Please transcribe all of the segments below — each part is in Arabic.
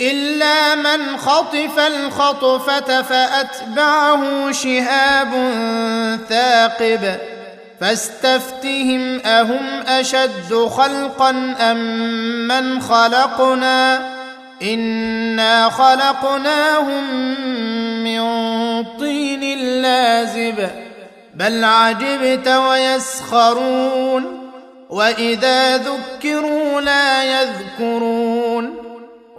إلا من خطف الخطفة فأتبعه شهاب ثاقب فاستفتهم أهم أشد خلقا أم من خلقنا؟ إنا خلقناهم من طين لازب بل عجبت ويسخرون وإذا ذكروا لا يذكرون.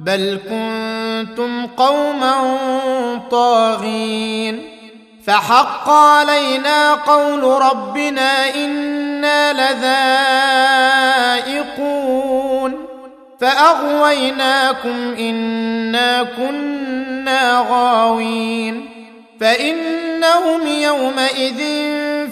بل كنتم قوما طاغين فحق علينا قول ربنا إنا لذائقون فأغويناكم إنا كنا غاوين فإنهم يومئذ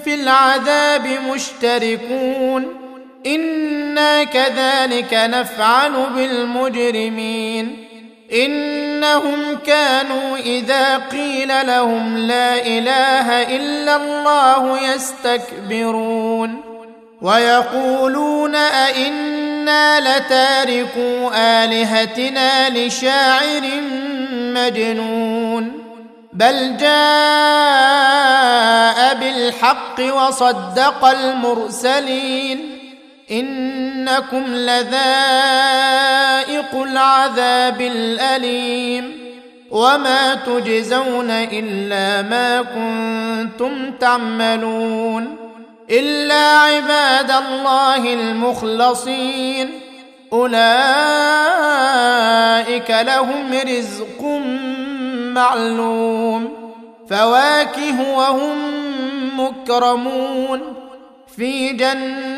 في العذاب مشتركون أنا كذلك نفعل بالمجرمين انهم كانوا اذا قيل لهم لا اله الا الله يستكبرون ويقولون ائنا لتاركو الهتنا لشاعر مجنون بل جاء بالحق وصدق المرسلين إنكم لذائق العذاب الأليم وما تجزون إلا ما كنتم تعملون إلا عباد الله المخلصين أولئك لهم رزق معلوم فواكه وهم مكرمون في جنات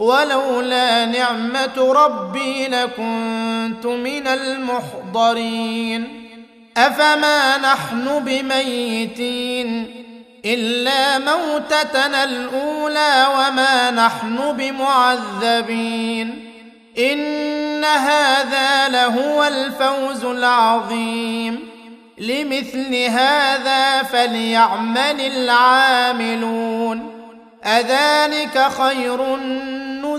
ولولا نعمة ربي لكنت من المحضرين. أفما نحن بميتين؟ إلا موتتنا الأولى وما نحن بمعذبين. إن هذا لهو الفوز العظيم. لمثل هذا فليعمل العاملون. أذلك خير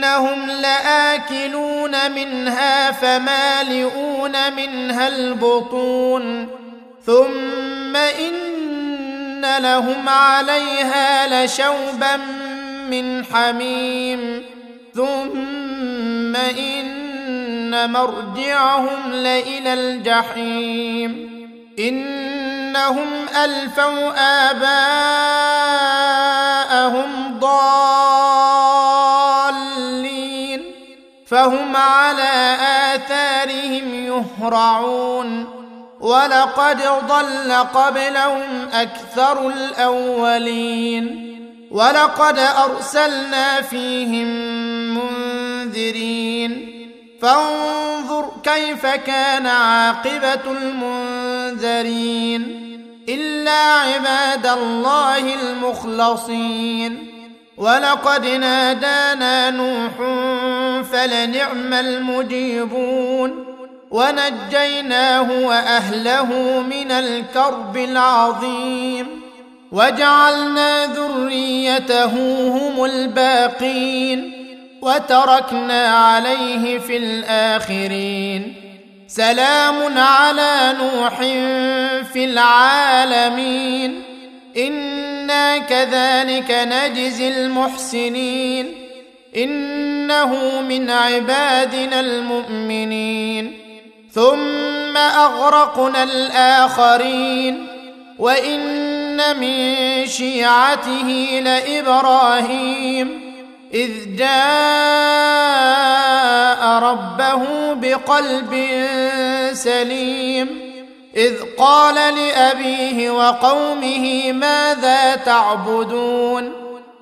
فإنهم لآكلون منها فمالئون منها البطون ثم إن لهم عليها لشوبا من حميم ثم إن مرجعهم لإلى الجحيم إنهم ألفوا آباءهم فهم على آثارهم يهرعون. ولقد ضل قبلهم أكثر الأولين. ولقد أرسلنا فيهم منذرين. فانظر كيف كان عاقبة المنذرين. إلا عباد الله المخلصين. ولقد نادانا نوح فلنعم المجيبون ونجيناه وأهله من الكرب العظيم وجعلنا ذريته هم الباقين وتركنا عليه في الآخرين سلام على نوح في العالمين إنا كذلك نجزي المحسنين إنه من عبادنا المؤمنين. ثم أغرقنا الآخرين. وإن من شيعته لإبراهيم. إذ جاء ربه بقلب سليم. إذ قال لأبيه وقومه ماذا تعبدون؟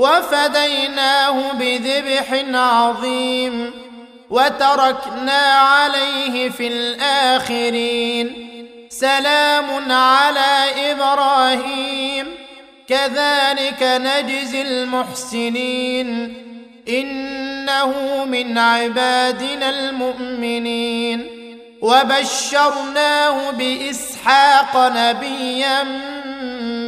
وفديناه بذبح عظيم وتركنا عليه في الآخرين. سلام على إبراهيم. كذلك نجزي المحسنين. إنه من عبادنا المؤمنين. وبشرناه بإسحاق نبيا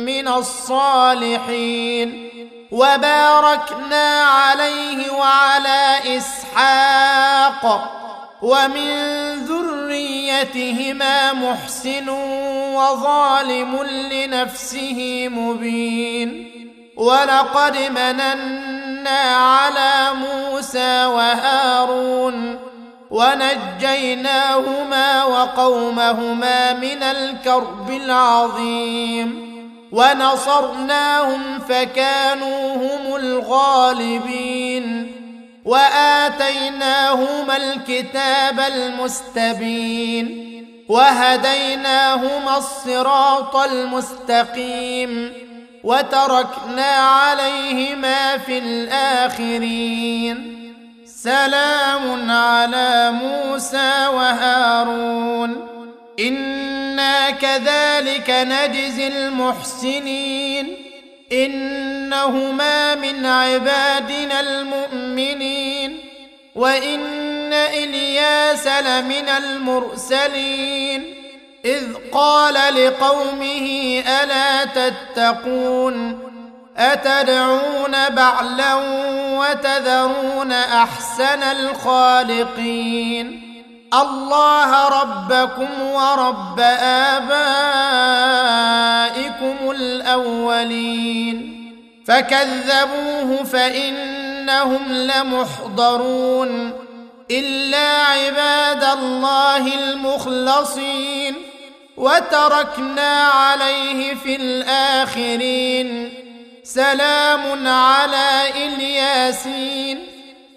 من الصالحين. وباركنا عليه وعلى إسحاق ومن ذريتهما محسن وظالم لنفسه مبين ولقد مننا على موسى وهارون ونجيناهما وقومهما من الكرب العظيم ونصرناهم فكانوا هم الغالبين واتيناهما الكتاب المستبين وهديناهما الصراط المستقيم وتركنا عليهما في الآخرين سلام على موسى وهارون أنا كذلك نجزي المحسنين إنهما من عبادنا المؤمنين وإن إلياس لمن المرسلين إذ قال لقومه ألا تتقون أتدعون بعلا وتذرون أحسن الخالقين الله ربكم ورب آبائكم الأولين. فكذبوه فإنهم لمحضرون. إلا عباد الله المخلصين. وتركنا عليه في الآخرين. سلام على إلياسين.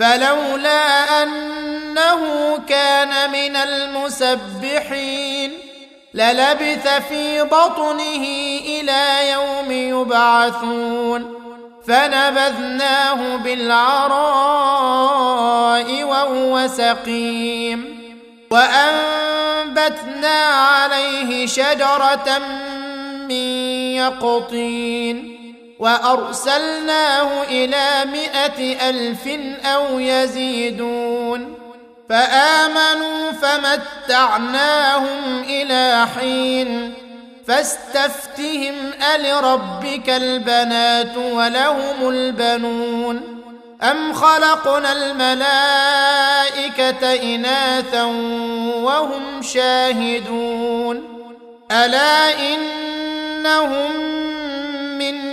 فلولا أنه كان من المسبحين للبث في بطنه إلى يوم يبعثون فنبذناه بالعراء وهو سقيم وأنبتنا عليه شجرة من يقطين وأرسلناه إلى مائه ألف أو يزيدون فآمنوا فمتعناهم إلى حين فاستفتهم ألربك البنات ولهم البنون أم خلقنا الملائكة إناثا وهم شاهدون ألا إنهم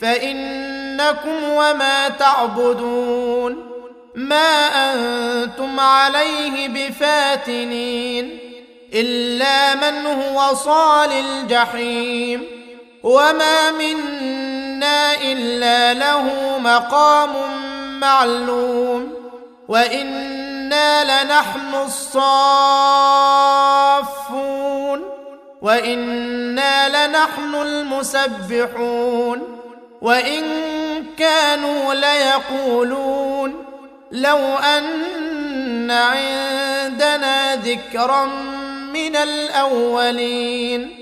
فإنكم وما تعبدون ما أنتم عليه بفاتنين إلا من هو صال الجحيم وما منا إلا له مقام معلوم وإنا لنحن الصافون وإنا لنحن المسبحون وإن كانوا ليقولون لو أن عندنا ذكرا من الأولين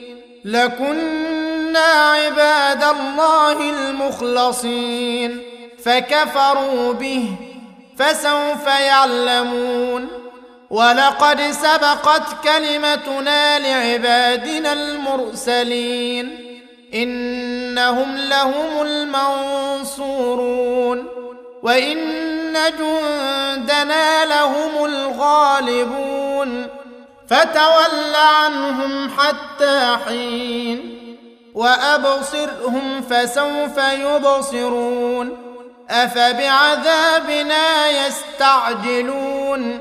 لكنا عباد الله المخلصين فكفروا به فسوف يعلمون ولقد سبقت كلمتنا لعبادنا المرسلين إنهم لهم المنصورون وإن جندنا لهم الغالبون فتول عنهم حتى حين وأبصرهم فسوف يبصرون أفبعذابنا يستعجلون